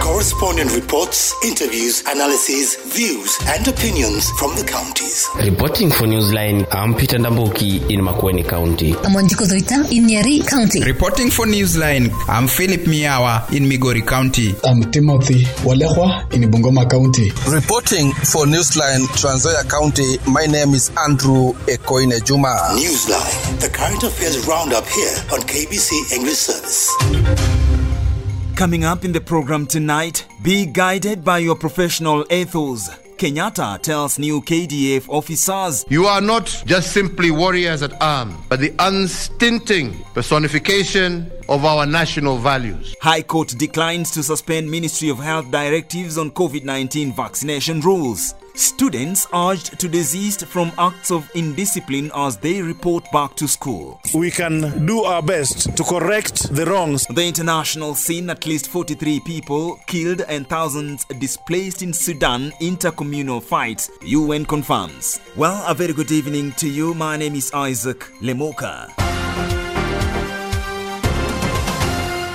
Correspondent reports, interviews, analyses, views, and opinions from the counties. Reporting for Newsline, I'm Peter Ndambuki in Makueni County. I'm Wanjiko Zoita in Nyeri County. Reporting for Newsline, I'm Philip Miawa in Migori County. I'm Timothy Walehwa in Bungoma County. Reporting for Newsline, Trans Nzoia County, my name is Andrew Ekoine Juma. Newsline, the current affairs roundup here on KBC English Service. Coming up in the program tonight, be guided by your professional ethos. Kenyatta tells new KDF officers You are not just simply warriors at arms, but the unstinting personification of our national values. High Court declines to suspend Ministry of Health directives on COVID 19 vaccination rules. Students urged to desist from acts of indiscipline as they report back to school. We can do our best to correct the wrongs. The international scene at least 43 people killed and thousands displaced in Sudan intercommunal fights, UN confirms. Well, a very good evening to you. My name is Isaac Lemoka.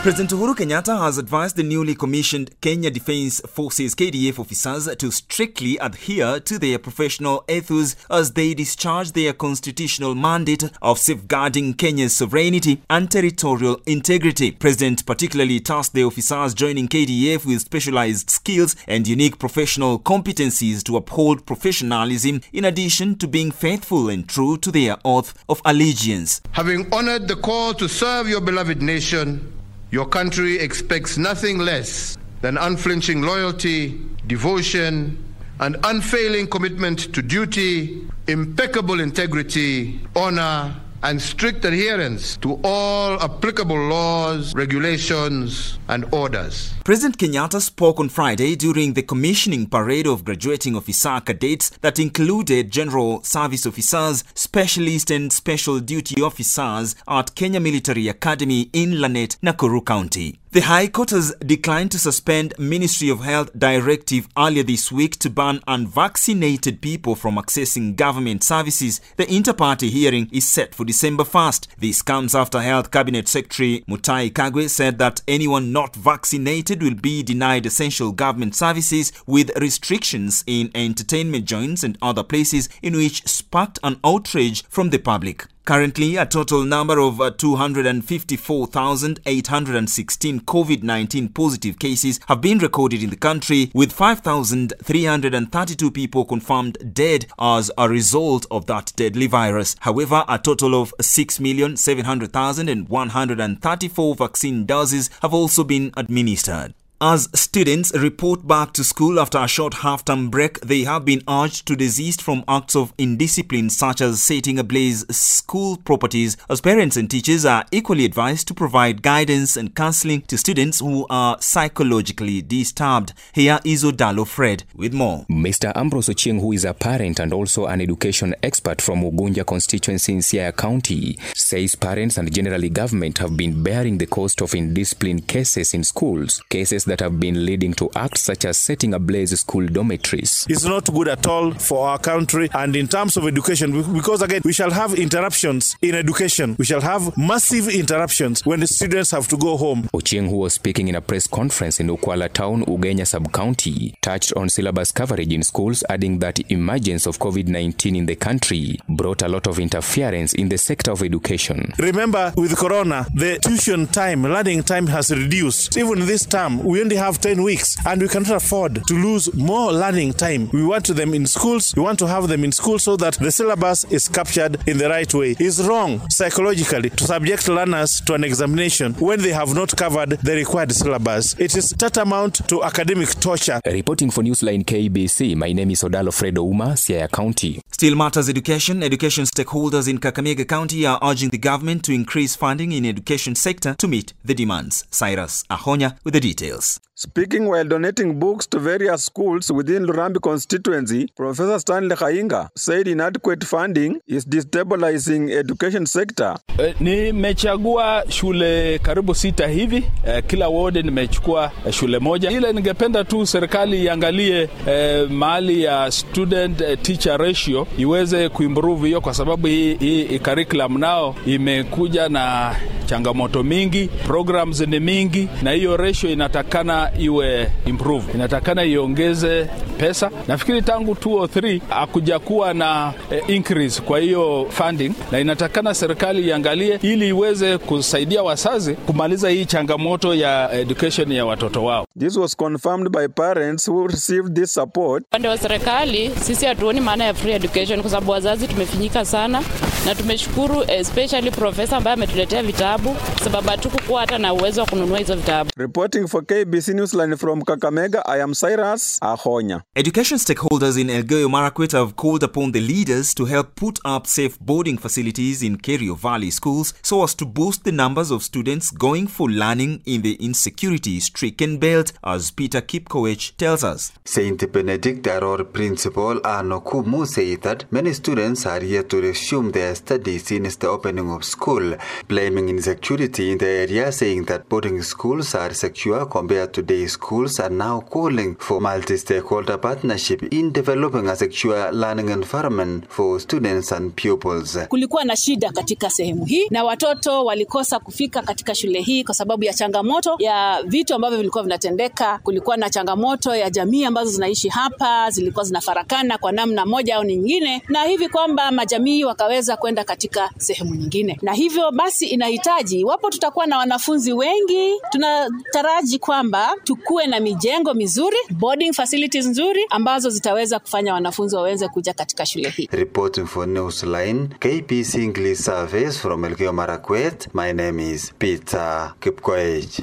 President Uhuru Kenyatta has advised the newly commissioned Kenya Defence Forces KDF officers to strictly adhere to their professional ethos as they discharge their constitutional mandate of safeguarding Kenya's sovereignty and territorial integrity. President particularly tasked the officers joining KDF with specialized skills and unique professional competencies to uphold professionalism in addition to being faithful and true to their oath of allegiance. Having honored the call to serve your beloved nation, your country expects nothing less than unflinching loyalty, devotion, and unfailing commitment to duty, impeccable integrity, honor, and strict adherence to all applicable laws, regulations, and orders. President Kenyatta spoke on Friday during the commissioning parade of graduating officer cadets that included general service officers, specialist and special duty officers at Kenya Military Academy in Lanet, Nakuru County. The High Court has declined to suspend Ministry of Health directive earlier this week to ban unvaccinated people from accessing government services. The inter-party hearing is set for December 1st. This comes after Health Cabinet Secretary Mutahi Kagwe said that anyone not vaccinated will be denied essential government services with restrictions in entertainment joints and other places in which sparked an outrage from the public. Currently, a total number of uh, 254,816 COVID 19 positive cases have been recorded in the country, with 5,332 people confirmed dead as a result of that deadly virus. However, a total of 6,700,134 vaccine doses have also been administered. As students report back to school after a short half-term break, they have been urged to desist from acts of indiscipline such as setting ablaze school properties, as parents and teachers are equally advised to provide guidance and counseling to students who are psychologically disturbed. Here is Odalo Fred with more. Mr. Ambrose Ochieng, who is a parent and also an education expert from Ugunja constituency in Siaya County, says parents and generally government have been bearing the cost of indiscipline cases in schools, cases that have been leading to acts such as setting ablaze school dormitories. It's not good at all for our country and in terms of education because again we shall have interruptions in education. We shall have massive interruptions when the students have to go home. Ochieng, who was speaking in a press conference in Ukwala Town, Ugenya Sub-County, touched on syllabus coverage in schools, adding that emergence of COVID-19 in the country brought a lot of interference in the sector of education. Remember, with Corona, the tuition time, learning time has reduced. Even this term, we only have 10 weeks and we cannot afford to lose more learning time. We want them in schools. We want to have them in school so that the syllabus is captured in the right way. It's wrong psychologically to subject learners to an examination when they have not covered the required syllabus. It is tantamount to academic torture. Reporting for Newsline KBC, my name is Odalo Fred Ouma, Siaya County. Still matters education. Education stakeholders in Kakamega County are urging the government to increase funding in education sector to meet the demands. Cyrus Ahonya with the details. Thanks. Speaking while donating books to various schools within Lurambi constituency, Professor Stanley Kainga said inadequate funding is destabilizing education sector. E, nimechagua shule karibu sita hivi e, kila ward nimechukua e, shule moja. Ile ningependa tu serikali iangalie e, mahali ya student teacher ratio iweze kuimprove hiyo, kwa sababu hii, hii curriculum nao imekuja na changamoto mingi, programs ni mingi, na hiyo ratio inatakana iwe improve, inatakana iongeze pesa. Nafikiri tangu 203 hakuja kuwa na eh, increase kwa hiyo funding, na inatakana serikali iangalie ili iweze kusaidia wazazi kumaliza hii changamoto ya education ya watoto wao. This was confirmed by parents who received this support. Upande wa serikali, sisi hatuoni maana ya free education kwa sababu wazazi tumefinyika sana, na tumeshukuru especially profesa ambaye ametuletea vitabu, sababu hatukukuwa hata na uwezo wa kununua hizo vitabu. Reporting for KBC Newsline from Kakamega, I am Cyrus Ahonya. Education stakeholders in Elgeyo Marakwet have called upon the leaders to help put up safe boarding facilities in Kerio Valley schools so as to boost the numbers of students going for learning in the insecurity-stricken belt, as Peter Kipkoech tells us. Saint Benedict Aror principal Arno Kumu said that many students are yet to resume their studies since the opening of school, blaming insecurity in the area, saying that boarding schools are secure compared to day schools, are now calling for multi-stakeholder partnership in developing a secure learning environment for students and pupils. Kulikuwa na shida katika sehemu hii na watoto walikosa kufika katika shule hii kwa sababu ya changamoto ya vitu ambavyo vilikuwa vinatendeka. Kulikuwa na changamoto ya jamii ambazo zinaishi hapa, zilikuwa zinafarakana kwa namna moja au nyingine, na hivi kwamba majamii wakaweza kwenda katika sehemu nyingine, na hivyo basi inahitaji, iwapo tutakuwa na wanafunzi wengi, tunataraji kwamba tukuwe na mijengo mizuri, boarding facilities nzuri ambazo zitaweza kufanya wanafunzi waweze kuja katika shule hii. Reporting for Newsline, KBC English Service from Elgeyo Marakwet, my name is Peter Kipkoech.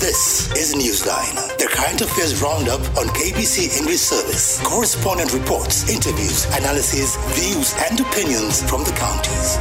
This is Newsline, the current affairs roundup on KBC English Service. Correspondent reports, interviews, analysis, views, and opinions from the counties.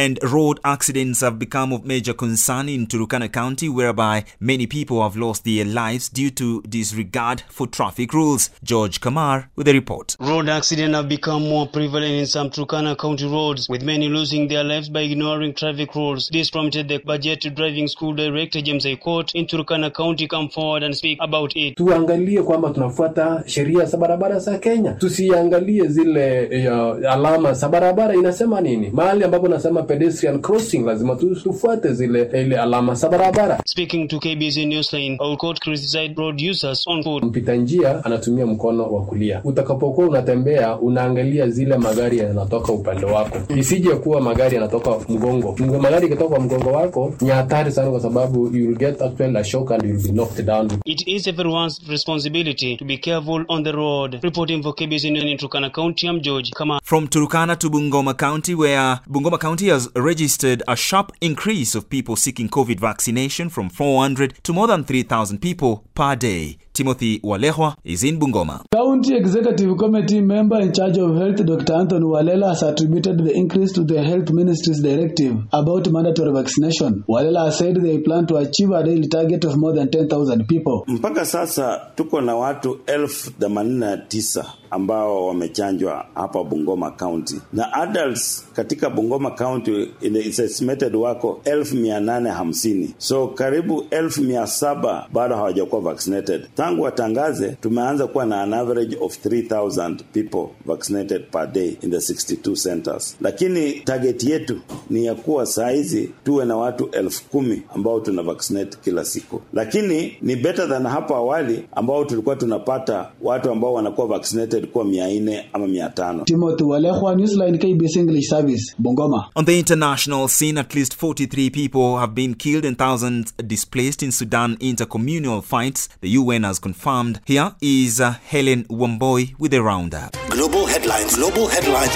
And road accidents have become of major concern in Turukana County, whereby many people have lost their lives due to disregard for traffic rules. George Kamar with a report. Road accidents have become more prevalent in some Turkana County roads, with many losing their lives by ignoring traffic rules. This prompted the budget driving school director James Aikot in Turkana County come forward and speak about it. Tuangalie kwamba tunafuata sheria za barabara za Kenya, tusiangalie zile uh, alama za barabara inasema nini, mahali ambapo nasema pedestrian crossing lazima tufuate zile ile alama za barabara. Speaking to KBC Newsline, Aikot criticized road users on foot. Mpita njia anatumia mkono wa kulia. Utakapokuwa unatembea, unaangalia zile magari yanatoka upande wako, isije kuwa magari yanatoka mgongo. Magari ikitoka mgongo wako ni hatari sana, kwa sababu you will get actually a shock and you will be knocked down. It is everyone's responsibility to be careful on the road. Reporting for KBC Newsline in Turkana County, I'm George Kama. From Turkana to Bungoma County, where Bungoma County has registered a sharp increase of people seeking COVID vaccination from 400 to more than 3,000 people per day. Timothy Walehwa is in Bungoma. County Executive Committee member in charge of health, Dr. Anthony Walela, has attributed the increase to the Health Ministry's directive about mandatory vaccination. Walela has said they plan to achieve a daily target of more than 10,000 people. Mpaka sasa tuko na watu elfu themanini na tisa ambao wamechanjwa hapa Bungoma County na adults katika Bungoma County is estimated wako elfu mia nane hamsini so karibu elfu mia saba bado hawajakuwa vaccinated. Tangu watangaze, tumeanza kuwa na an average of 3000 people vaccinated per day in the 62 centers, lakini target yetu ni ya kuwa saa hizi tuwe na watu elfu kumi ambao tuna vaccinate kila siku, lakini ni better than hapo awali ambao tulikuwa tunapata watu ambao wanakuwa vaccinated kuwa mia nne ama mia tano. Timothy Walekwa, Newsline KBS English Service, Bungoma. On the international scene, at least 43 people have been killed and thousands displaced in Sudan intercommunal fights, the UN has confirmed. Here is uh, Helen Wamboy with a roundup. Global headlines, global headlines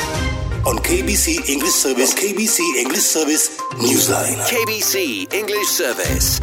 on KBC English Service, KBC English Service Newsline. KBC English Service.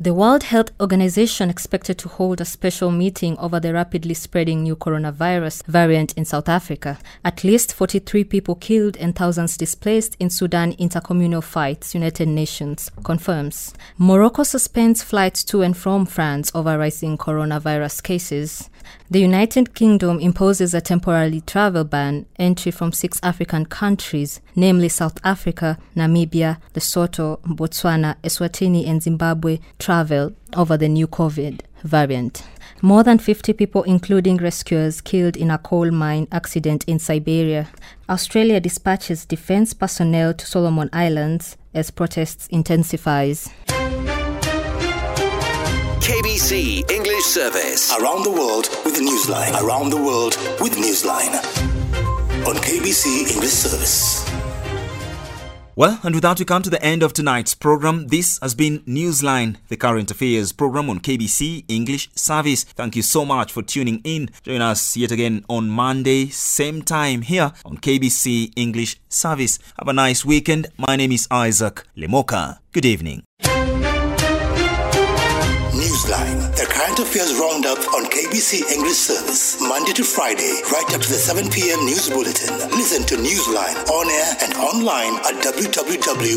The World Health Organization expected to hold a special meeting over the rapidly spreading new coronavirus variant in South Africa. At least 43 people killed and thousands displaced in Sudan intercommunal fights, United Nations confirms. Morocco suspends flights to and from France over rising coronavirus cases. The United Kingdom imposes a temporary travel ban entry from six African countries, namely South Africa, Namibia, Lesotho, Botswana, Eswatini, and Zimbabwe, travel over the new COVID variant. More than 50 people, including rescuers, killed in a coal mine accident in Siberia. Australia dispatches defense personnel to Solomon Islands as protests intensifies. KBC English Service. Around the world with Newsline. Around the world with Newsline. On KBC English Service. Well, and with that, we come to the end of tonight's program. This has been Newsline, the current affairs program on KBC English Service. Thank you so much for tuning in. Join us yet again on Monday, same time here on KBC English Service. Have a nice weekend. My name is Isaac Lemoka. Good evening. Newsline, the current affairs roundup on KBC English Service, Monday to Friday, right up to the 7 p.m. news bulletin. Listen to Newsline on air and online at www.kbc.co.ke.